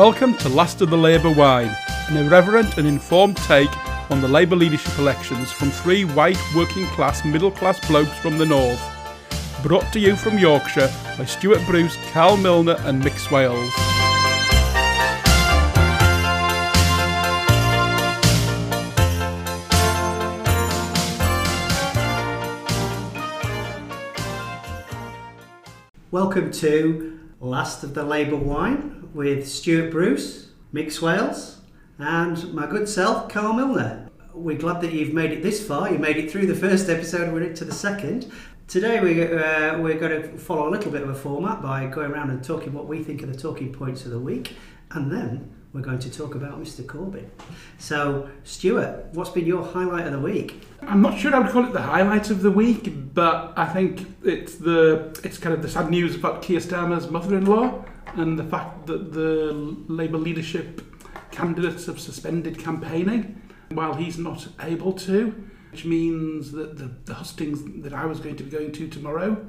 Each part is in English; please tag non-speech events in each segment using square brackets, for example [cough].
Welcome to Last of the Labour Wine, an irreverent and informed take on the Labour leadership elections from three white working class, middle class blokes from the north. Brought to you from Yorkshire by Stuart Bruce, Carl Milner, and Mick Swales. Welcome to Last of the Labour Wine with Stuart Bruce, Mick Swales, and my good self, Carl Milner. We're glad that you've made it this far. You made it through the first episode, we're into the second. Today we, uh, we're going to follow a little bit of a format by going around and talking what we think are the talking points of the week, and then we're going to talk about Mr. Corbyn. So, Stuart, what's been your highlight of the week? I'm not sure I would call it the highlight of the week, but I think it's the it's kind of the sad news about Keir Starmer's mother-in-law and the fact that the Labour leadership candidates have suspended campaigning while he's not able to, which means that the, the hustings that I was going to be going to tomorrow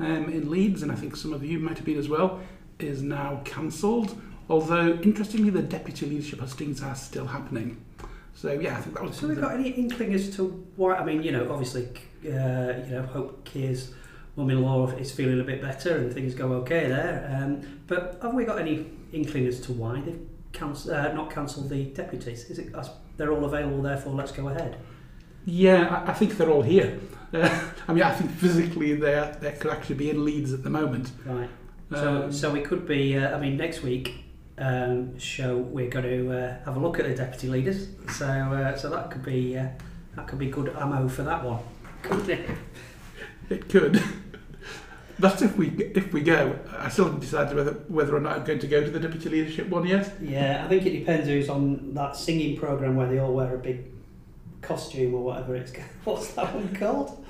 um, in Leeds, and I think some of you might have been as well, is now cancelled. Although, interestingly, the deputy leadership hustings are still happening. So yeah, I think that was. So, we got any inkling as to why? I mean, you know, obviously, uh, you know, hope Keir's mum-in-law is feeling a bit better and things go okay there. Um, but have we got any inkling as to why they've cancel, uh, not cancelled the deputies? Is it they're all available, therefore let's go ahead? Yeah, I, I think they're all here. Uh, [laughs] I mean, I think physically they they could actually be in Leeds at the moment. Right. So, Um, so we could be. Uh, I mean, next week um, show we're going to uh, have a look at the deputy leaders. So, uh, so that could be uh, that could be good ammo for that one. Couldn't it? It could. That's if we if we go. I still haven't decided whether whether or not I'm going to go to the deputy leadership one yet. Yeah, I think it depends who's on that singing program where they all wear a big costume or whatever it's. [laughs] What's that one called?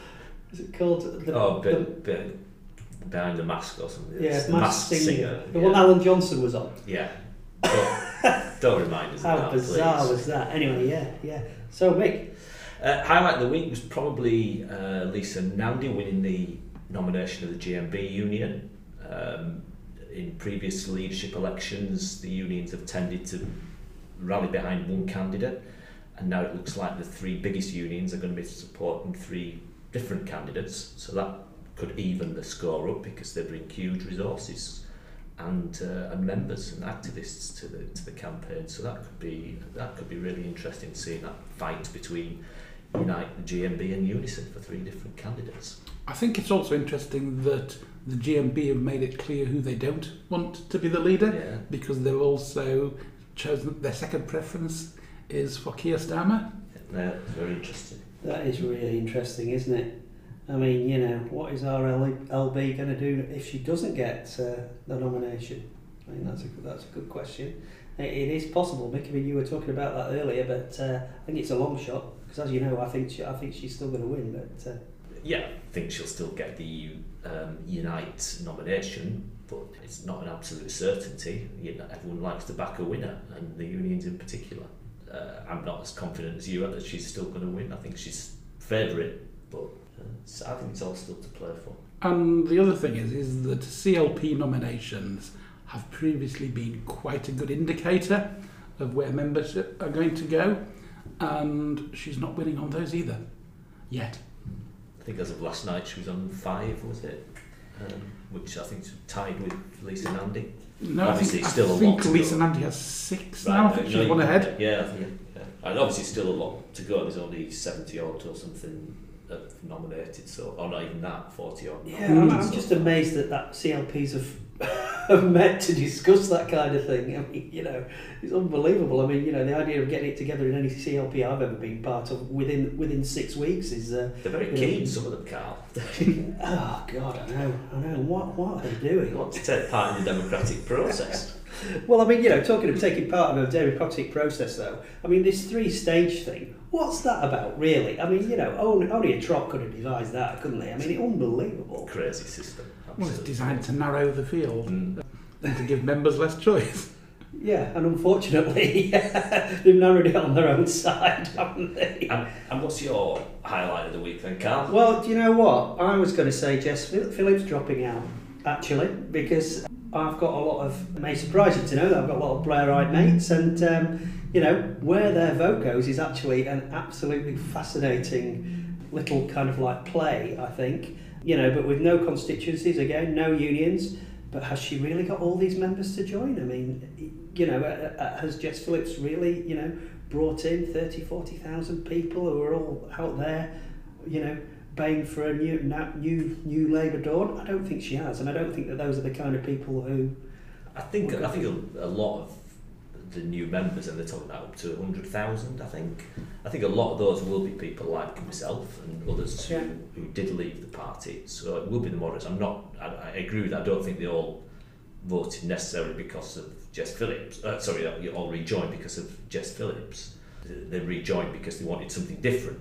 Is it called the? oh, the bit, bit behind the mask or something. yeah, It's the masked Masked singer. The yeah. one Alan Johnson was on. Yeah. [laughs] Don't, remind us How of that, bizarre please. was that? Anyway, yeah, yeah. So Mick, Uh, highlight of the week was probably uh, Lisa Nandy winning the nomination of the GMB union. Um, in previous leadership elections, the unions have tended to rally behind one candidate, and now it looks like the three biggest unions are going to be supporting three different candidates. So that could even the score up because they bring huge resources and uh, and members and activists to the to the campaign. So that could be that could be really interesting seeing that fight between Unite, the GMB, and Unison for three different candidates. I think it's also interesting that the GMB have made it clear who they don't want to be the leader Yeah. because they've also chosen their second preference is for Keir Starmer. Yeah, very interesting. that is really interesting, isn't it? I mean, you know, what is RLB going to do if she doesn't get uh, the nomination? I mean, that's a that's a good question. It, it is possible. Mick, I mean, you were talking about that earlier, but uh, I think it's a long shot because, as you know, I think she, I think she's still going to win. But uh, Yeah, I think she'll still get the um, Unite nomination, but it's not an absolute certainty. You know, everyone likes to back a winner, and the unions in particular. Uh, I'm not as confident as you are that she's still going to win. I think she's favourite, but so I think it's all still to play for. And the other thing is, is that CLP nominations have previously been quite a good indicator of where membership are going to go, and she's not winning on those either, yet. I think as of last night, she was on five, was it? Um, which I think is tied with Lisa Nandy. No, Obviously, I think, still a I lot think to Lisa go. Nandy has six now. I think no, she's one ahead. Yeah, I think, yeah. And obviously, still a lot to go. There's only 70 odd or something nominated, so or not even that, 40 odd. yeah, I'm, I'm so- just amazed that that CLPs have [laughs] have met to discuss that kind of thing. [laughs] I mean, you know, it's unbelievable. I mean, you know, the idea of getting it together in any CLP I've ever been part of within within six weeks is. Uh, They're very keen, some of them, Carl. [laughs] Oh God, I know, I know. What what are they they doing? want to take part in the democratic process. Well, I mean, you know, talking of taking part of a democratic process, though. I mean, this three-stage thing. What's that about, really? I mean, you know, only, only a trot could have devised that, couldn't they? I mean, unbelievable. Crazy system. Well, it's designed to narrow the field Mm. and [laughs] to give members less choice. Yeah, and unfortunately, [laughs] they've narrowed it on their own side, [laughs] haven't they? And, and what's your highlight of the week then, Carl? Well, do you know what? I was going to say Jess Phillips dropping out, actually, because I've got a lot of, it may surprise you to know that I've got a lot of Blairite mates, and um, you know, where their goes is actually an absolutely fascinating little kind of like play, I think. You know, but with no constituencies, again, no unions, but has she really got all these members to join? I mean, you know, uh, uh, has Jess Phillips really, you know, brought in 30, 40,000 people who are all out there, you know, baying for a new new new Labour dawn? I don't think she has, and I don't think that those are the kind of people who. I think I think a lot of the new members, and they're talking about up to hundred thousand. I think. I think a lot of those will be people like myself and others Yeah. who, who did leave the party. So it will be the moderates. I'm not. I, I agree with that. I don't think they all voted necessarily because of Jess Phillips. Uh, sorry, you all rejoined because of Jess Phillips. They they rejoined because they wanted something different.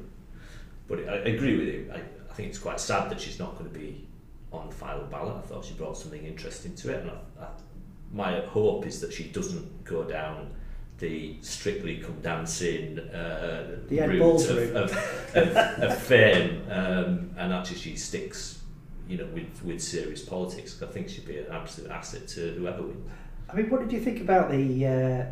But I, I agree with you. I, I think it's quite sad that she's not going to be on the final ballot. I thought she brought something interesting to it, and I, I, my hope is that she doesn't go down the strictly come dancing uh, The route of, of, of, of fame, um, and actually she sticks, you know, with, with serious politics. I think she'd be an absolute asset to whoever wins. I mean, what did you think about the uh,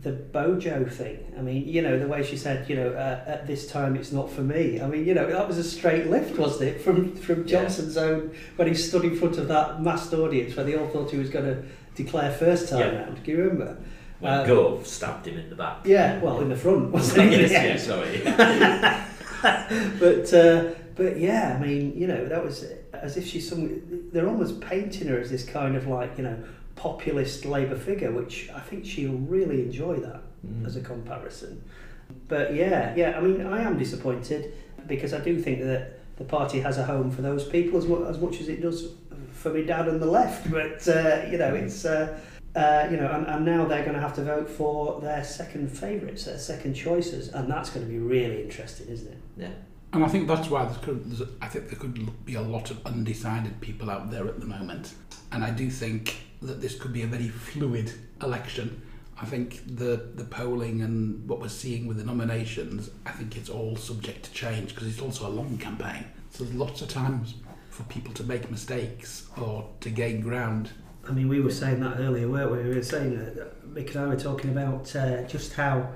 the Bojo thing? I mean, you know, the way she said, you know, uh, at this time it's not for me. I mean, you know, that was a straight lift, wasn't it, from from Yeah. Johnson's own when he stood in front of that massed audience where they all thought he was going to declare first time Yeah. round. Do you remember? When Uh, Gove stabbed him in the back. Yeah, well, in the front, [laughs] wasn't it? yes, Yeah. sorry. [laughs] [laughs] but uh, but yeah, I mean, you know, that was as if she's some. They're almost painting her as this kind of like you know populist Labour figure, which I think she'll really enjoy that Mm. as a comparison. But yeah, yeah, I mean, I am disappointed because I do think that the party has a home for those people as, as much as it does for me dad and the left. But uh, you know, it's. Uh, uh, you know, and, and now they're going to have to vote for their second favourites, their second choices, and that's going to be really interesting, isn't it? Yeah. And I think that's why there could, there's, I think there could be a lot of undecided people out there at the moment. And I do think that this could be a very fluid election. I think the, the polling and what we're seeing with the nominations, I think it's all subject to change because it's also a long campaign. So there's lots of times for people to make mistakes or to gain ground. I mean, we were saying that earlier, weren't we? We were saying that Mick and I were talking about uh, just how,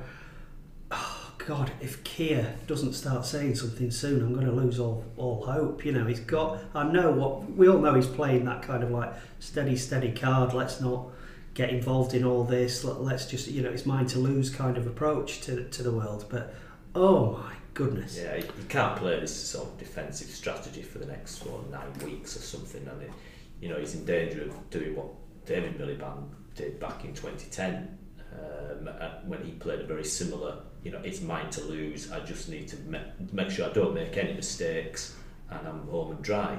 oh God, if Keir doesn't start saying something soon, I'm going to lose all, all hope. You know, he's got, I know what, we all know he's playing that kind of like steady, steady card. Let's not get involved in all this. Let, let's just, you know, it's mine to lose kind of approach to, to the world. But, oh my goodness. Yeah, you can't play this sort of defensive strategy for the next what, nine weeks or something, and it, you know he's in danger of doing what David Miliband did back in 2010 um, uh, when he played a very similar. You know, it's mine to lose. I just need to me- make sure I don't make any mistakes, and I'm home and dry.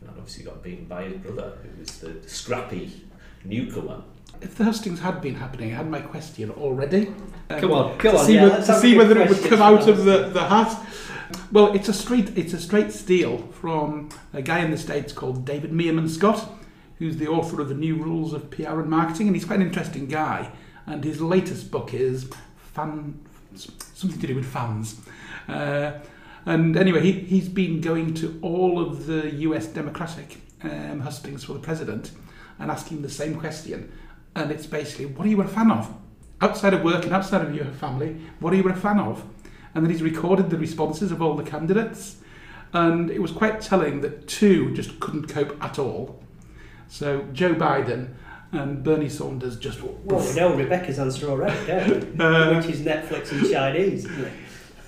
And obviously got beaten by his brother, who was the, the scrappy newcomer. If the hustings had been happening, I had my question already. Um, Come on, come to on, see, yeah, whether, to see whether it would come out of the, the hat. Well, it's a straight it's a straight steal from a guy in the states called David Meerman Scott, who's the author of the New Rules of PR and Marketing, and he's quite an interesting guy. And his latest book is fan something to do with fans. Uh, and anyway, he, he's been going to all of the US Democratic um, hustings for the president and asking the same question. And it's basically, what are you a fan of? Outside of work and outside of your family, what are you a fan of? And then he's recorded the responses of all the candidates. And it was quite telling that two just couldn't cope at all. So Joe Biden and Bernie Sanders just Well, we know Rebecca's answer already, don't we? [laughs] Uh, Which is Netflix and Chinese, isn't it?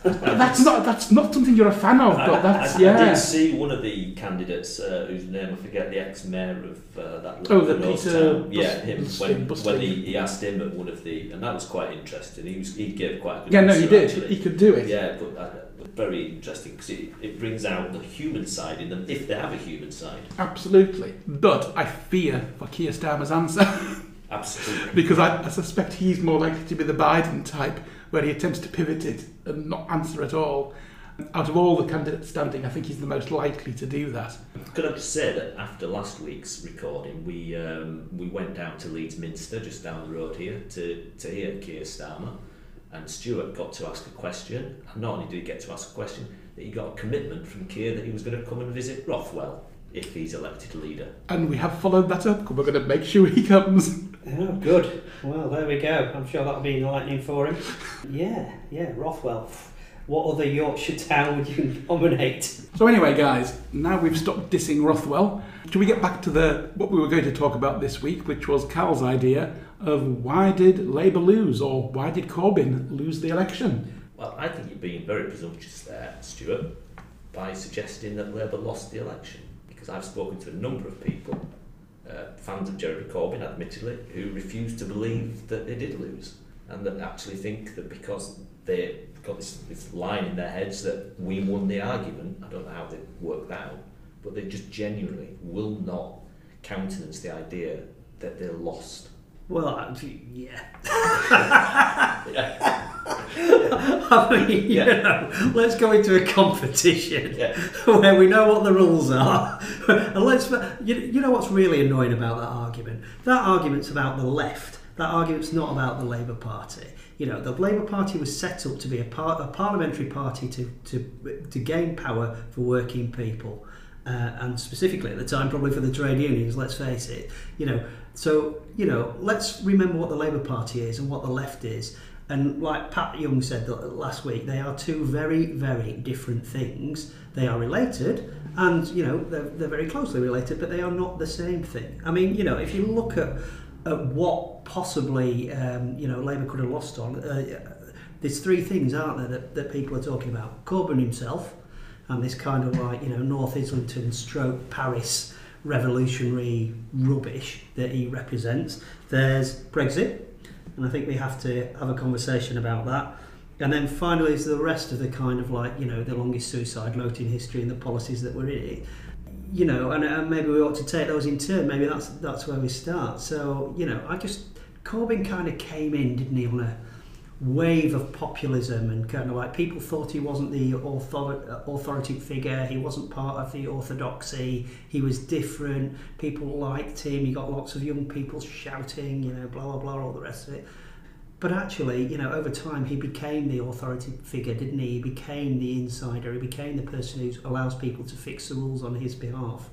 That's not that's not something you're a fan of, but that's I, I yeah. did see one of the candidates uh, whose name I forget, the ex-mayor of uh, that Oh, the Peter town. Yeah, him. Bus- When, Bus- when he, he asked him at one of the, and that was quite interesting. He was he gave quite a good Yeah, no, he did. Actually. He could do it. Yeah, but uh, very interesting because it, it brings out the human side in them if they have a human side. Absolutely. But I fear for Keir Starmer's answer [laughs] Absolutely. because I, I suspect he's more likely to be the Biden type where he attempts to pivot it and not answer at all. Out of all the candidates standing, I think he's the most likely to do that. Could I just say that after last week's recording, we um, we went down to Leeds Minster, just down the road here, to, to hear Keir Starmer, and Stuart got to ask a question. And not only did he get to ask a question, that he got a commitment from Keir that he was going to come and visit Rothwell if he's elected leader. And we have followed that up, we're going to make sure he comes. Oh, good. Well, there we go. I'm sure that'll be enlightening for him. Yeah, yeah, Rothwell. What other Yorkshire town would you nominate? So anyway, guys, now we've stopped dissing Rothwell. Should we get back to the what we were going to talk about this week, which was Carl's idea of why did Labour lose, or why did Corbyn lose the election? Well, I think you're being very presumptuous there, Stuart, by suggesting that Labour lost the election. Because I've spoken to a number of people, uh, fans of Jeremy Corbyn, admittedly, who refuse to believe that they did lose, and that actually think that because they got this, this line in their heads that we won the argument. I don't know how they worked that out, but they just genuinely will not countenance the idea that they're lost. Well, yeah. yeah. [laughs] I mean, Yeah. you know, let's go into a competition Yeah. [laughs] where we know what the rules are. and let's, you, you know what's really annoying about that argument? That argument's about the left. That argument's not about the Labour Party. You know, the Labour Party was set up to be a, par- a parliamentary party to, to, to gain power for working people. Uh, and specifically at the time, probably for the trade unions, let's face it. You know, so, you know, let's remember what the Labour Party is and what the left is. And like Pat Young said last week, they are two very, very different things. They are related, and you know they're, they're very closely related, but they are not the same thing. I mean, you know, if you look at, at what possibly um, you know Labour could have lost on, uh, there's three things, aren't there, that, that people are talking about? Corbyn himself, and this kind of like you know North Islington stroke Paris revolutionary rubbish that he represents. There's Brexit, and I think we have to have a conversation about that. And then finally is the rest of the kind of like, you know, the longest suicide note in history and the policies that were in it. You know, and, and maybe we ought to take those in turn. Maybe that's that's where we start. So, you know, I just Corbyn kind of came in, didn't he, on a wave of populism and kind of like people thought he wasn't the author- authoritative figure, he wasn't part of the orthodoxy, he was different, people liked him, he got lots of young people shouting, you know, blah blah blah, all the rest of it. But actually, you know, over time he became the authority figure, didn't he? He became the insider, he became the person who allows people to fix the rules on his behalf.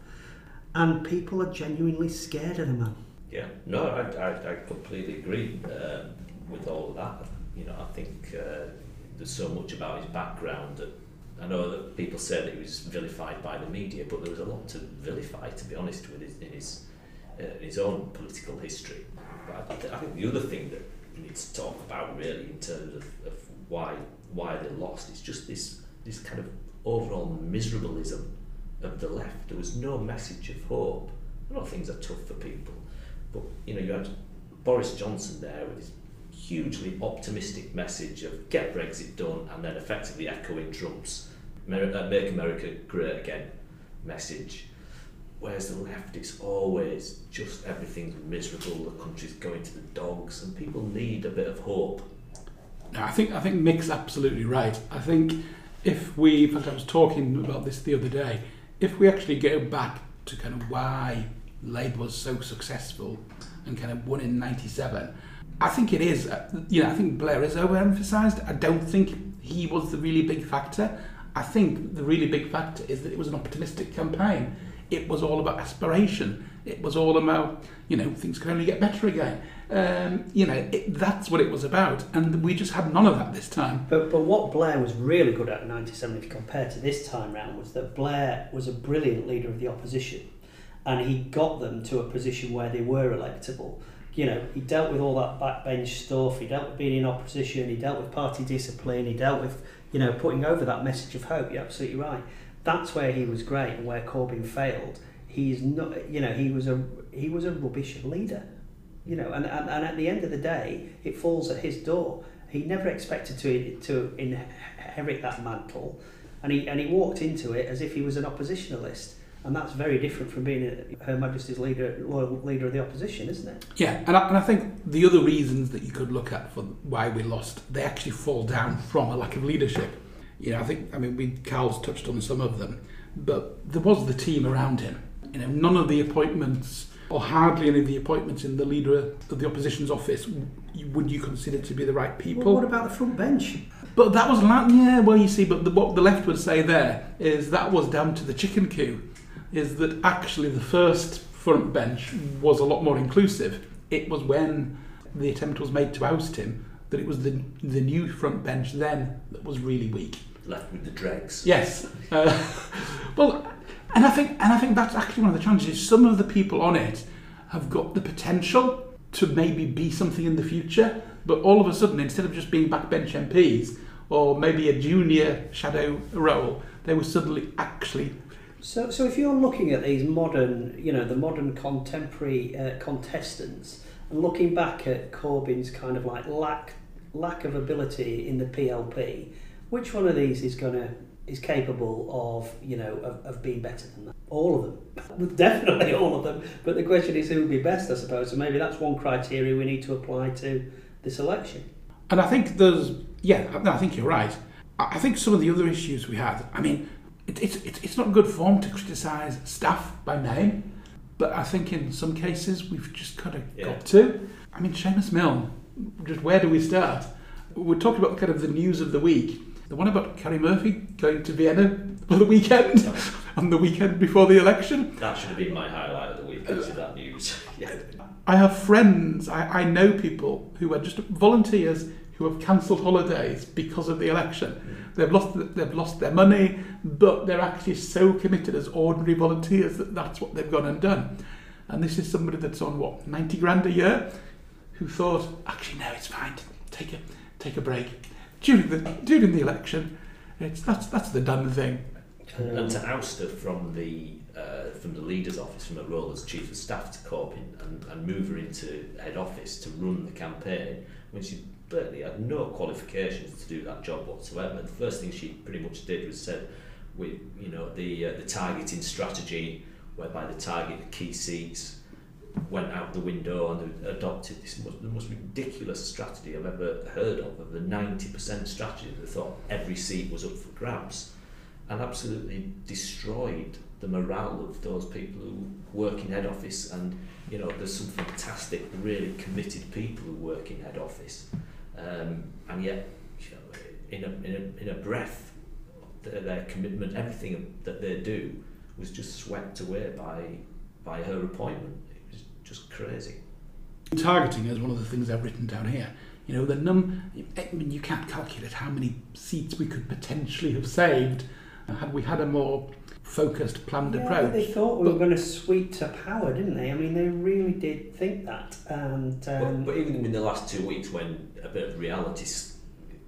And people are genuinely scared of the man. Yeah, no, I, I, I completely agree um, with all that. You know, I think uh, there's so much about his background that I know that people say that he was vilified by the media, but there was a lot to vilify, to be honest, with his, in his uh, his own political history. But I, th- I think the other thing that we need to talk about really in terms of, of why why they lost is just this this kind of overall miserableism of the left. There was no message of hope. I know things are tough for people, but you know you had Boris Johnson there with his hugely optimistic message of get Brexit done and then effectively echoing Trump's uh, Make America Great Again message. Whereas the left, it's always just everything's miserable, the country's going to the dogs, and people need a bit of hope. No, I think I think Mick's absolutely right. I think if we, in fact, I was talking about this the other day. If we actually go back to kind of why Labour was so successful and kind of won in '97, I think it is. uh, You know, I think Blair is overemphasised. I don't think he was the really big factor. I think the really big factor is that it was an optimistic campaign. It was all about aspiration. It was all about, you know, things can only get better again. Um, you know, it, that's what it was about. And we just had none of that this time. But, but what Blair was really good at in 97, if you compare to this time round, was that Blair was a brilliant leader of the opposition and he got them to a position where they were electable. You know, he dealt with all that backbench stuff, he dealt with being in opposition, he dealt with party discipline, he dealt with, you know, putting over that message of hope. You're absolutely right. That's where he was great and where Corbyn failed. He's not, you know, he was a he was a rubbish leader. You know, and, and, and at the end of the day, it falls at his door. He never expected to to inherit that mantle, and he and he walked into it as if he was an oppositionalist, and that's very different from being a, Her Majesty's leader, loyal leader of the opposition, isn't it? Yeah, and I, and I think the other reasons that you could look at for why we lost, they actually fall down from a lack of leadership. You know, I think, I mean, we Carl's touched on some of them, but there was the team around him. You know, none of the appointments, or hardly any of the appointments in the leader of the opposition's office, would you consider to be the right people? Well, what about the front bench? But that was yeah. Well, you see, but the, what the left would say there is that was down to the chicken coup. Is that actually the first front bench was a lot more inclusive. It was when the attempt was made to oust him that it was the the new front bench then that was really weak. Left with the dregs. Yes. Uh, [laughs] well, and I think and I think that's actually one of the challenges. Some of the people on it have got the potential to maybe be something in the future, but all of a sudden, instead of just being backbench MPs or maybe a junior shadow role, they were suddenly actually. So, so if you're looking at these modern, you know, the modern contemporary uh, contestants, and looking back at Corbyn's kind of like lack lack of ability in the PLP, which one of these is going to is capable of you know of, of being better than that? All of them, [laughs] definitely all of them. But the question is who would be best, I suppose. So maybe that's one criteria we need to apply to this election. And I think there's yeah, no, I think you're right. I think some of the other issues we had. I mean, it, it's it, it's not good form to criticise staff by name, but I think in some cases we've just kind of Yeah. got to. I mean, Seamus Milne. Just where do we start? We're talking about kind of the news of the week. The one about Karie Murphy going to Vienna [laughs] for the weekend, [laughs] on the weekend before the election. That should have been my highlight of the week, is that news. Yeah. [laughs] I have friends, I, I know people who are just volunteers who have cancelled holidays because of the election. They've lost, they've lost their money, but they're actually so committed as ordinary volunteers that that's what they've gone and done. And this is somebody that's on what 90 grand a year, who thought, actually no, it's fine, take a take a break during the during the election. It's that's that's the done thing. And, and to oust her from the uh, from the leader's office, from her role as chief of staff to Corbyn, and, and move her into head office to run the campaign when she certainly had no qualifications to do that job whatsoever. The first thing she pretty much did was said, we, you know, the uh, the targeting strategy, whereby the target the key seats went out the window and adopted this most, the most ridiculous strategy I've ever heard of, of the 90% strategy that thought every seat was up for grabs and absolutely destroyed the morale of those people who work in head office and you know there's some fantastic really committed people who work in head office um, and yet in, a, in, a, in a breath their, their commitment everything that they do was just swept away by by her appointment it was just crazy Targeting is one of the things I've written down here. You know, the num. I mean, you can't calculate how many seats we could potentially have saved had we had a more focused, planned Yeah, approach. they thought we were going to sweep to power, didn't they? I mean, they really did think that. And But, um, but even in the last two weeks, when a bit of reality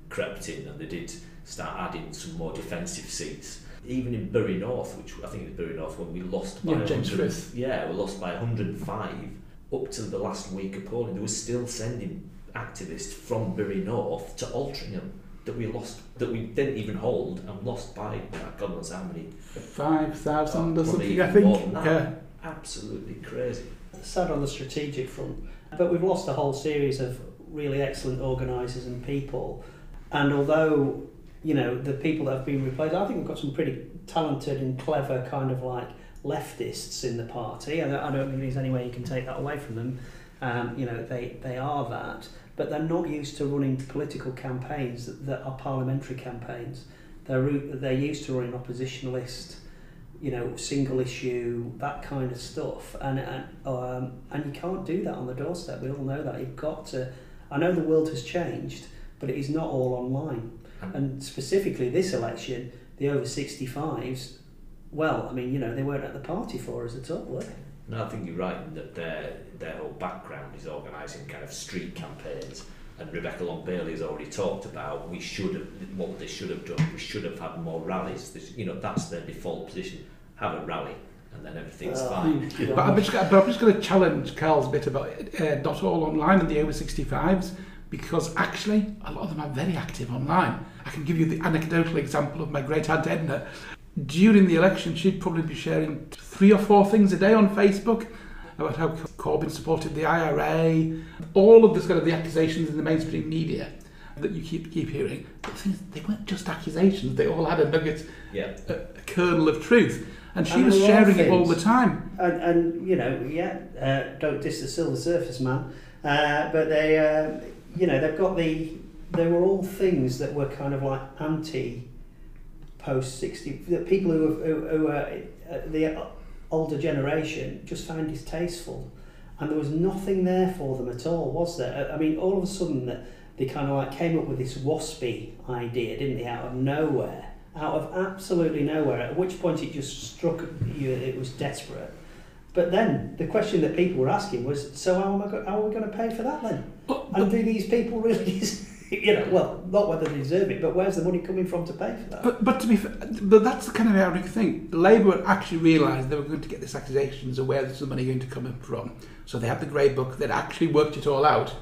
crept in and they did start adding some more defensive seats, even in Bury North, which I think it was Bury North when we lost by Yeah, James 100 Frith. yeah, we lost by 105 up to the last week of polling. They were still sending activists from Bury North to Altrincham that we lost, that we didn't even hold and lost by God knows how many. 5,000 or Oh, something, I think. more than that. Yeah. Absolutely crazy. sad on the strategic front. But we've lost a whole series of really excellent organisers and people. And although, you know, the people that have been replaced, I think we've got some pretty talented and clever kind of like leftists in the party. I don't, I don't think there's any way you can take that away from them. Um, you know, they, they are that. But they're not used to running political campaigns that, that are parliamentary campaigns. They're, they're used to running oppositionalist you know, single issue, that kind of stuff, and and um, and you can't do that on the doorstep. We all know that. You've got to. I know the world has changed, but it is not all online. And specifically this election, the over 65s, well, I mean, you know, they weren't at the party for us at all, were they? No, I think you're right that their their whole background is organising kind of street campaigns. And Rebecca Long Bailey has already talked about we should have what they should have done. We should have had more rallies. This, you know, that's their default position. Have a rally, and then everything's Oh. fine. [laughs] But I'm just, but I'm just going to challenge Carl's bit about uh, not all online and the over 65s because actually a lot of them are very active online. I can give you the anecdotal example of my great aunt Edna. During the election, she'd probably be sharing three or four things a day on Facebook about how Corbyn supported the IRA, all of this kind of the accusations in the mainstream media that you keep keep hearing. But the thing is, they weren't just accusations; they all had a nugget, Yeah, a, a kernel of truth, and she And was there are sharing it all the time. And, and you know, yeah, uh, don't diss the silver surface man, uh, but they, uh, you know, they've got the. They were all things that were kind of like anti post sixty. The people who have, who, who are uh, the older generation just found distasteful. And there was nothing there for them at all, was there? I mean, all of a sudden, that they kind of like came up with this WASPI idea, didn't they, out of nowhere, out of absolutely nowhere. At which point it just struck you that it was desperate. But then the question that people were asking was, so how am I go- how are we going to pay for that then? But, And do these people really, [laughs] you know, well, not whether they deserve it, but where's the money coming from to pay for that? But, but to be fair, but that's the kind of ironic thing. Labour actually realised they were going to get this accusations of where this money going to come from. So they had the grey book. They'd actually worked it all out,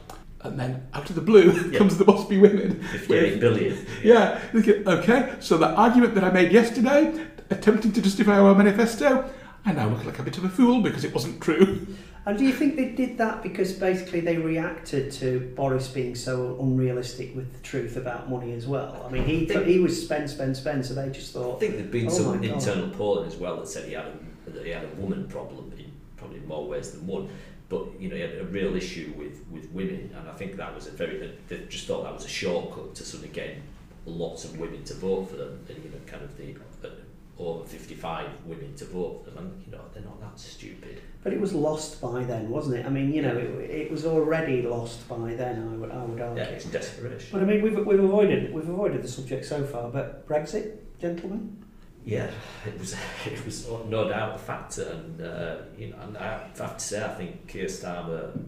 and then out of the blue [laughs] Yeah. comes the WASPI women. 58 billion. Yeah. Okay. So the argument that I made yesterday, attempting to justify our manifesto, I now look like a bit of a fool because it wasn't true. [laughs] And do you think they did that because basically they reacted to Boris being so unrealistic with the truth about money as well? I mean, he he was spend, spend, spend, so they just thought. I think there'd been Oh some internal polling as well that said he had a, that he had a woman problem in probably more ways than one. But you know, he had a real issue with, with women, and I think that was a very. They just thought that was a shortcut to sort of getting lots of women to vote for them, and you know, kind of the uh, over fifty five women to vote for them, and you know, they're not that stupid. But it was lost by then, wasn't it? I mean, you know, it, it was already lost by then. I would I would argue. Yeah, it's desperation. But I mean, we've, we've avoided we've avoided the subject so far. But Brexit, gentlemen, Yeah, it was [laughs] it was no doubt a factor, and uh, you know, and I have to say, I think Keir Starmer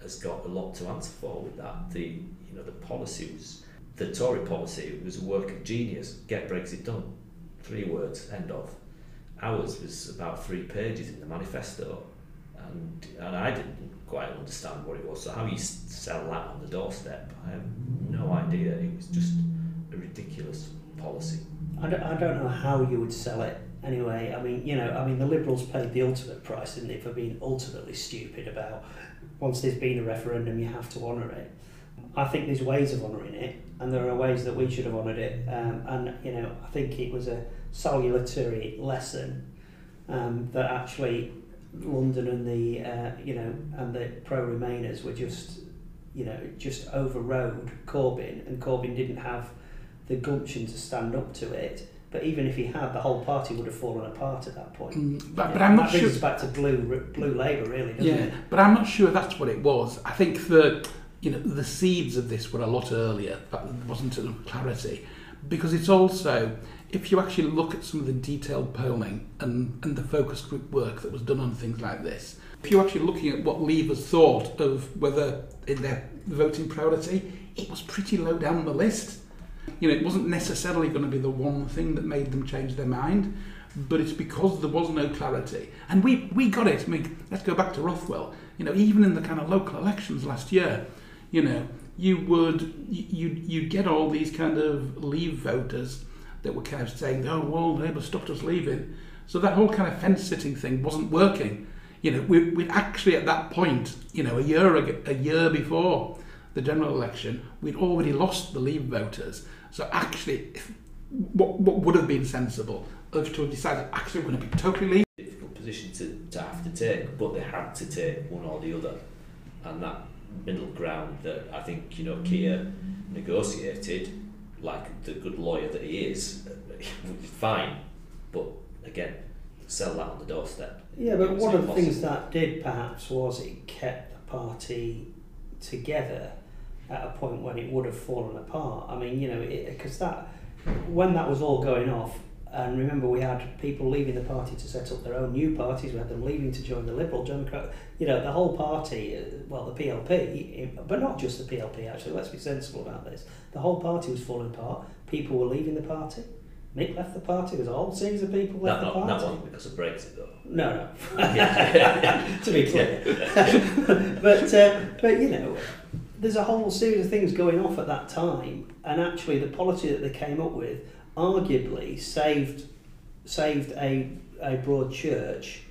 has got a lot to answer for with that. The you know the policy was the Tory policy was a work of genius. Get Brexit done, three words, end of. Ours was about three pages in the manifesto, and and I didn't quite understand what it was. So how you sell that on the doorstep, I have no idea. It was just a ridiculous policy. I don't, I don't know how you would sell it anyway. I mean, you know, I mean, the Liberals paid the ultimate price, didn't they, for being ultimately stupid about once there's been a referendum, you have to honour it. I think there's ways of honouring it, and there are ways that we should have honoured it. Um, and you know, I think it was a salutary lesson um, that actually London and the uh, you know and the pro Remainers were just you know just overrode Corbyn, and Corbyn didn't have the gumption to stand up to it. But even if he had, the whole party would have fallen apart at that point. Mm, But, Yeah, but I'm not that brings sure. us back to blue blue Labour, really, Yeah, it? but I'm not sure that's what it was. I think that you know the seeds of this were a lot earlier. That wasn't enough clarity because it's also if you actually look at some of the detailed polling and, and the focus group work that was done on things like this, if you're actually looking at what Leavers thought of whether in their voting priority, it was pretty low down the list. You know, it wasn't necessarily going to be the one thing that made them change their mind, but it's because there was no clarity. And we, we got it. I mean, let's go back to Rothwell. You know, even in the kind of local elections last year, you know, you would you you'd, get all these kind of leave voters that were kind of saying, "Oh, well, Labour stopped us leaving," so that whole kind of fence sitting thing wasn't working. You know, we we actually at that point, you know, a year ago, a year before the general election, we'd already lost the leave voters. So actually, if, what what would have been sensible of to have decided actually we're going to be totally leave. difficult position to, to have to take, but they had to take one or the other. And that middle ground that I think, you know, Keir negotiated, like the good lawyer that he is, [laughs] fine. But again, sell that on the doorstep. Yeah, but one of the things that did perhaps was it kept the party together at a point when it would have fallen apart. I mean, you know, because that when that was all going off, and remember we had people leaving the party to set up their own new parties. We had them leaving to join the Liberal Democrat. You know, the whole party, uh, well, the PLP, but not just the PLP. Actually, let's be sensible about this. The whole party was falling apart. People were leaving the party. Mick left the party. There's a whole series of people left That, the not, party. that wasn't because of Brexit though. No, no. [laughs] To be clear. [laughs] but uh, but you know, there's a whole series of things going off at that time, and actually the policy that they came up with arguably saved saved a a broad church,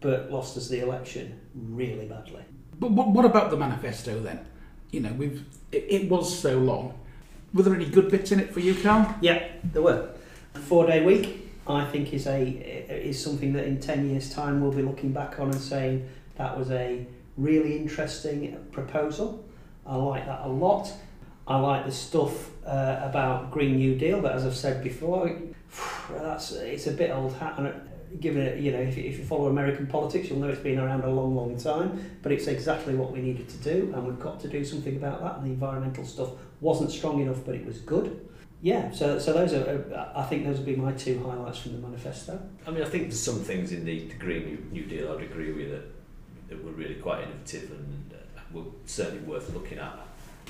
but lost us the election really badly. But what, what about the manifesto then? You know, we've it, it was so long. Were there any good bits in it for you, Carl? Yeah, there were. Four day week, I think, is a is something that in ten years' time we'll be looking back on and saying that was a really interesting proposal. I like that a lot. I like the stuff uh, about Green New Deal, but as I've said before, [sighs] that's it's a bit old hat. And given it, you know, if you, if you follow American politics, you'll know it's been around a long, long time. But it's exactly what we needed to do, and we've got to do something about that. And the environmental stuff wasn't strong enough, but it was good. Yeah, so so those are, I think those would be my two highlights from the manifesto. I mean, I think there's some things in the, the Green New, New Deal I'd agree with that, that were really quite innovative and uh, were certainly worth looking at.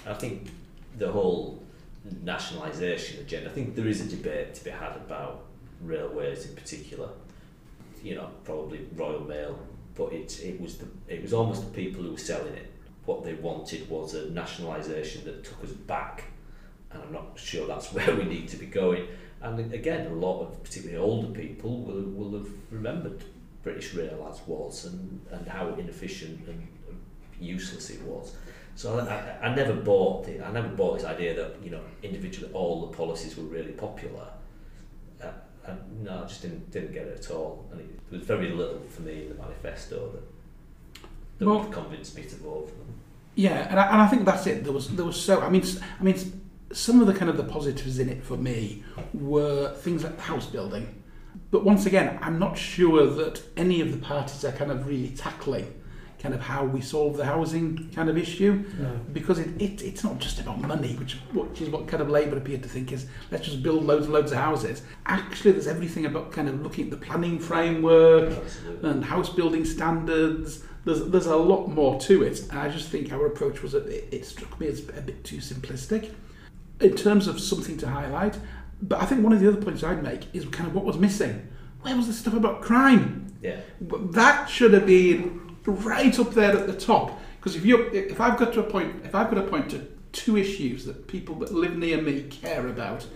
I think the whole nationalisation agenda, I think there is a debate to be had about railways in particular. You know, probably Royal Mail, but it, it was the it was almost the people who were selling it. What they wanted was a nationalisation that took us back, and I'm not sure that's [laughs] where we need to be going. And again, a lot of particularly older people will, will have remembered British Rail as was and, and how inefficient and useless it was. So I, I, I never bought the, I never bought this idea that you know individually all the policies were really popular. Uh, and no, I just didn't didn't get it at all, and it, there was very little for me in the manifesto that that Well- would convince me to vote for them. Yeah, and I, and I think that's it. There was there was so I mean I mean some of the kind of the positives in it for me were things like house building, but once again, I'm not sure that any of the parties are kind of really tackling kind of how we solve the housing kind of issue because it, it it's not just about money, which which is what kind of Labour appeared to think is let's just build loads and loads of houses. Actually, there's everything about kind of looking at the planning framework, Absolutely. and house building standards. There's there's a lot more to it, and I just think our approach was a, it, it struck me as a bit too simplistic in terms of something to highlight. But I think one of the other points I'd make is kind of what was missing. Where was the stuff about crime? Yeah, That should have been right up there at the top. Because if you if I've got to a point if I've got to point to two issues that people that live near me care about,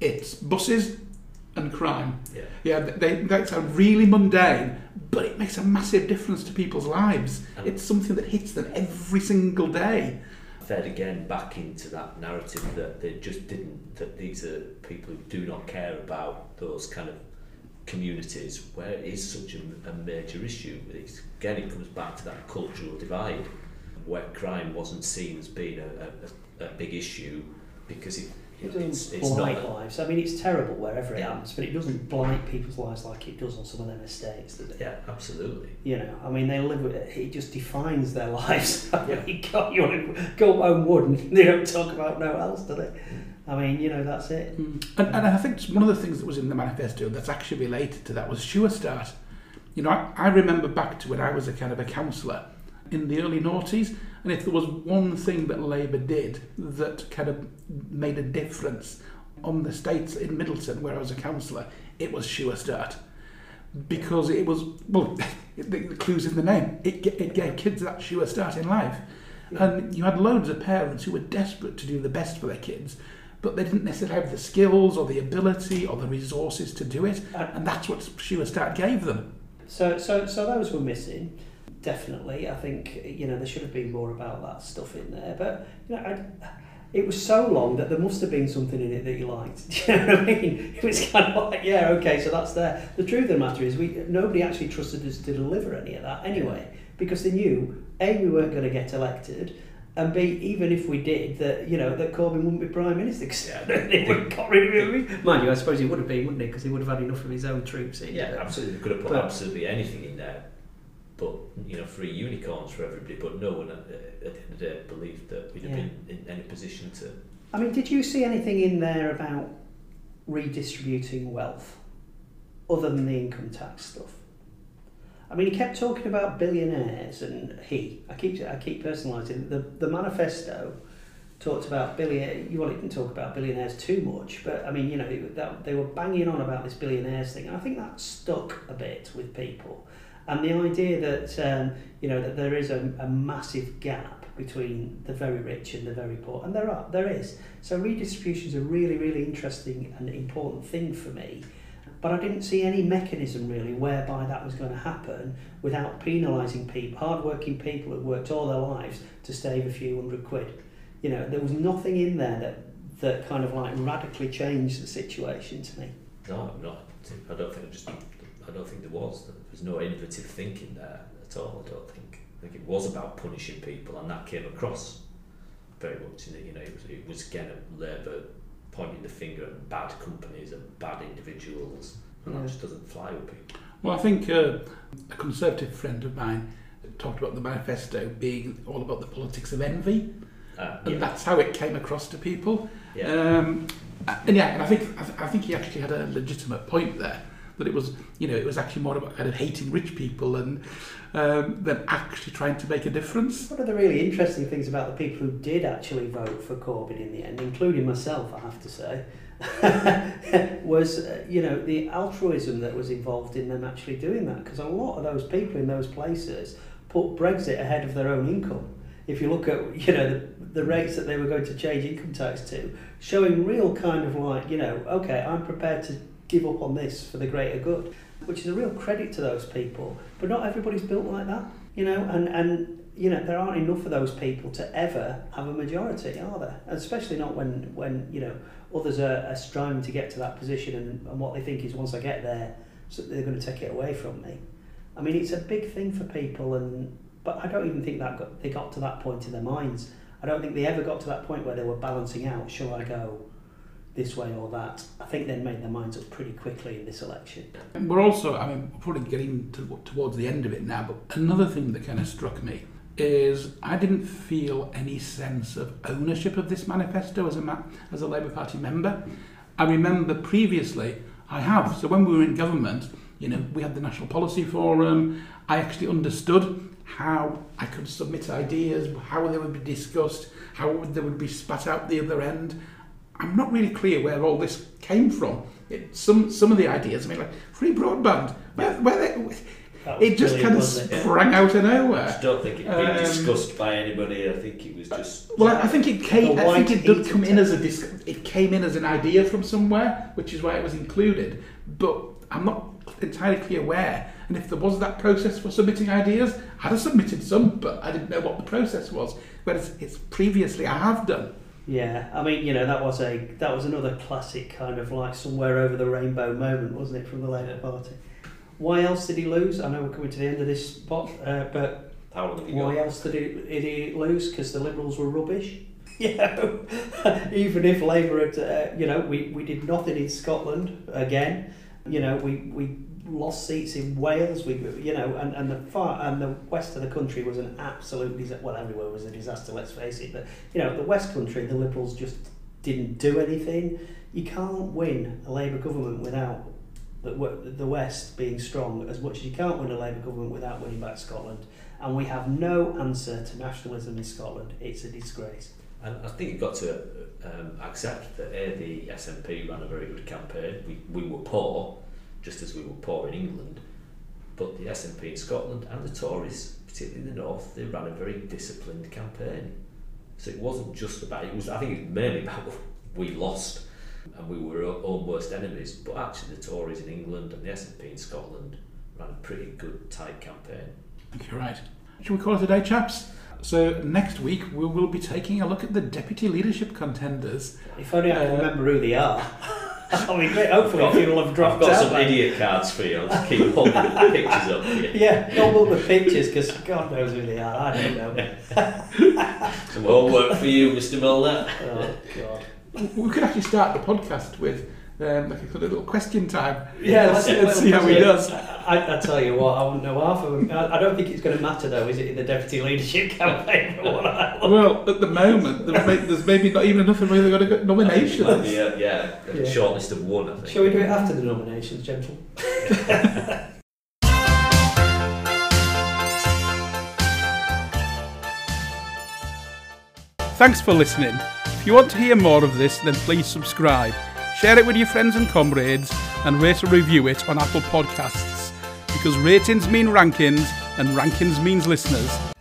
it's buses and crime. yeah. Yeah, they, that sound really mundane, but it makes a massive difference to people's lives. And- It's something that hits them every single day. fed again back into that narrative that they just didn't that these are people who do not care about those kind of communities where it is such a, a major issue it's, again it comes back to that cultural divide where crime wasn't seen as being a, a, a big issue because it, It it's, doesn't it's not blight a- lives. I mean, it's terrible wherever it Yeah. happens, but it doesn't blight people's lives like it does on some of them estates, does it? yeah absolutely You know, I mean, they live with it. It just defines their [laughs] lives. I Yeah. mean, God, you want to go home wood and they don't talk about no else, do they? I mean, you know, that's it. Mm. And, and I think one of the things that was in the manifesto that's actually related to that was Sure Start. You know, I, I remember back to when I was a kind of a councillor in the early noughties, and if there was one thing that Labour did that kind of made a difference on the states in Middleton, where I was a councillor, it was Sure Start. Because it was, well, [laughs] the, clue's in the name. It, it gave kids that sure start in life. And you had loads of parents who were desperate to do the best for their kids, but they didn't necessarily have the skills or the ability or the resources to do it. Uh, and that's what Sure Start gave them. So, so, so those were missing. Definitely, I think you know there should have been more about that stuff in there. But you know, I, it was so long that there must have been something in it that you liked. [laughs] Do you know what I mean? It was kind of like, yeah, okay, so that's there. The truth of the matter is, we nobody actually trusted us to deliver any of that anyway, because they knew a we weren't going to get elected. And B, even if we did, that you know that Corbyn wouldn't be prime minister because [laughs] they would have got rid of him. Mind you, I suppose he would have been, wouldn't he? Because he would have had enough of his own troops in. Yeah, absolutely. They could have put But- absolutely anything in there, but you know, free unicorns for everybody. But no one at, uh, at the end of the day believed that we'd have Yeah. been in any position to. I mean, did you see anything in there about redistributing wealth other than the income tax stuff? I mean, he kept talking about billionaires, and he, I keep, I keep personalising the the manifesto talked about billionaire. Well, it didn't talk about billionaires too much, but I mean, you know, that, they were banging on about this billionaires thing, and I think that stuck a bit with people. And the idea that um, you know that there is a, a massive gap between the very rich and the very poor, and there are, there is. So redistribution is a really, really interesting and important thing for me. But I didn't see any mechanism really whereby that was going to happen without penalising people, hard-working people who've worked all their lives to save a few hundred quid. You know, there was nothing in there that that kind of like radically changed the situation to me. No, I'm not. I don't think. Just. I don't think there was. There was no innovative thinking there at all. I don't think. I think it was about punishing people, and that came across very much. In you know, it was, it was again a Labour pointing the finger at bad companies and bad individuals, and Yeah. that just doesn't fly with people. Well, I think uh, a Conservative friend of mine talked about the manifesto being all about the politics of envy, Uh, and yeah. that's how it came across to people. Yeah. Um, and yeah, and I think I, th- I think he actually had a legitimate point there that it was you know it was actually more about kind of hating rich people and um, than actually trying to make a difference. One of the really interesting things about the people who did actually vote for Corbyn in the end, including myself, I have to say, [laughs] was uh, you know the altruism that was involved in them actually doing that. Because a lot of those people in those places put Brexit ahead of their own income. If you look at you know the, the rates that they were going to change income tax to, showing real kind of like you know okay, I'm prepared to give up on this for the greater good, which is a real credit to those people. But not everybody's built like that, you know, and and you know there aren't enough of those people to ever have a majority, are there? Especially not when when you know others are, are striving to get to that position, and, and what they think is once I get there, so they're going to take it away from me. I mean, it's a big thing for people, and but I don't even think that got, they got to that point in their minds. I don't think they ever got to that point where they were balancing out: shall I go this way or that? I think they made their minds up pretty quickly in this election. We're also, I mean, probably getting to, towards the end of it now, but another thing that kind of struck me is I didn't feel any sense of ownership of this manifesto as a ma- as a Labour Party member. I remember previously I have. So when we were in government, you know, we had the National Policy Forum. I actually understood how I could submit ideas, how they would be discussed, how they would be spat out the other end. I'm not really clear where all this came from. It, some some of the ideas, I mean, like free broadband, where, where they, it just brilliant, kind of wasn't it? sprang out of nowhere. I just don't think it'd been Um, discussed by anybody. I think it was just. Well, I think it came. I think it did come in as a dis- It came in as an idea from somewhere, which is why it was included. But I'm not entirely clear where. And if there was that process for submitting ideas, I'd have submitted some, but I didn't know what the process was. Whereas it's previously I have done. Yeah, I mean, you know, that was a that was another classic kind of like somewhere over the rainbow moment, wasn't it, from the Labour Yeah. Party? Why else did he lose? I know we're coming to the end of this spot, uh, but why got? else did he, did he lose? Because the Liberals were rubbish. [laughs] You know, [laughs] even if Labour had, uh, you know, we, we did nothing in Scotland again. You know, we, we lost seats in Wales. We, you know, and, and the far and the west of the country was an absolute disaster. Well, everywhere was a disaster. Let's face it. But you know, the West Country, the Liberals just didn't do anything. You can't win a Labour government without the, the West being strong as much as you can't win a Labour government without winning back Scotland. And we have no answer to nationalism in Scotland. It's a disgrace. And I think you've got to um, accept that A, the SNP ran a very good campaign. We, we were poor, just as we were poor in England, but the SNP in Scotland and the Tories, particularly in the north, they ran a very disciplined campaign. So it wasn't just about it was. I think it was mainly about we lost and we were our own worst enemies. But actually, the Tories in England and the SNP in Scotland ran a pretty good tight campaign. I think you're right. Shall we call it a day, chaps? So next week we will be taking a look at the deputy leadership contenders. If only I can Uh, remember who they are. [laughs] [laughs] I mean, great. Hopefully, a few will have I've dropped got out. some by- idiot cards for you. I'll just keep holding the [laughs] pictures up here. Yeah, don't the pictures because God knows who they are. I don't know. [laughs] Some homework for you, Mr. Milner. Oh God. We could actually start the podcast with um, like a little question time. Yeah, let's, let's- let's see how he does. I, I tell you what, I wouldn't know half of them. I, I don't think it's going to matter though, is it, in the deputy leadership [laughs] campaign? For what I look? Well, at the moment, there's, may, there's maybe not even enough of them that are going to get nominations. Yeah, yeah, a Yeah. short list of one, I think. Shall we do it after the nominations, gentle? [laughs] Thanks for listening. If you want to hear more of this, then please subscribe, share it with your friends and comrades, and rate and review it on Apple Podcasts. Because ratings mean rankings, and rankings means listeners.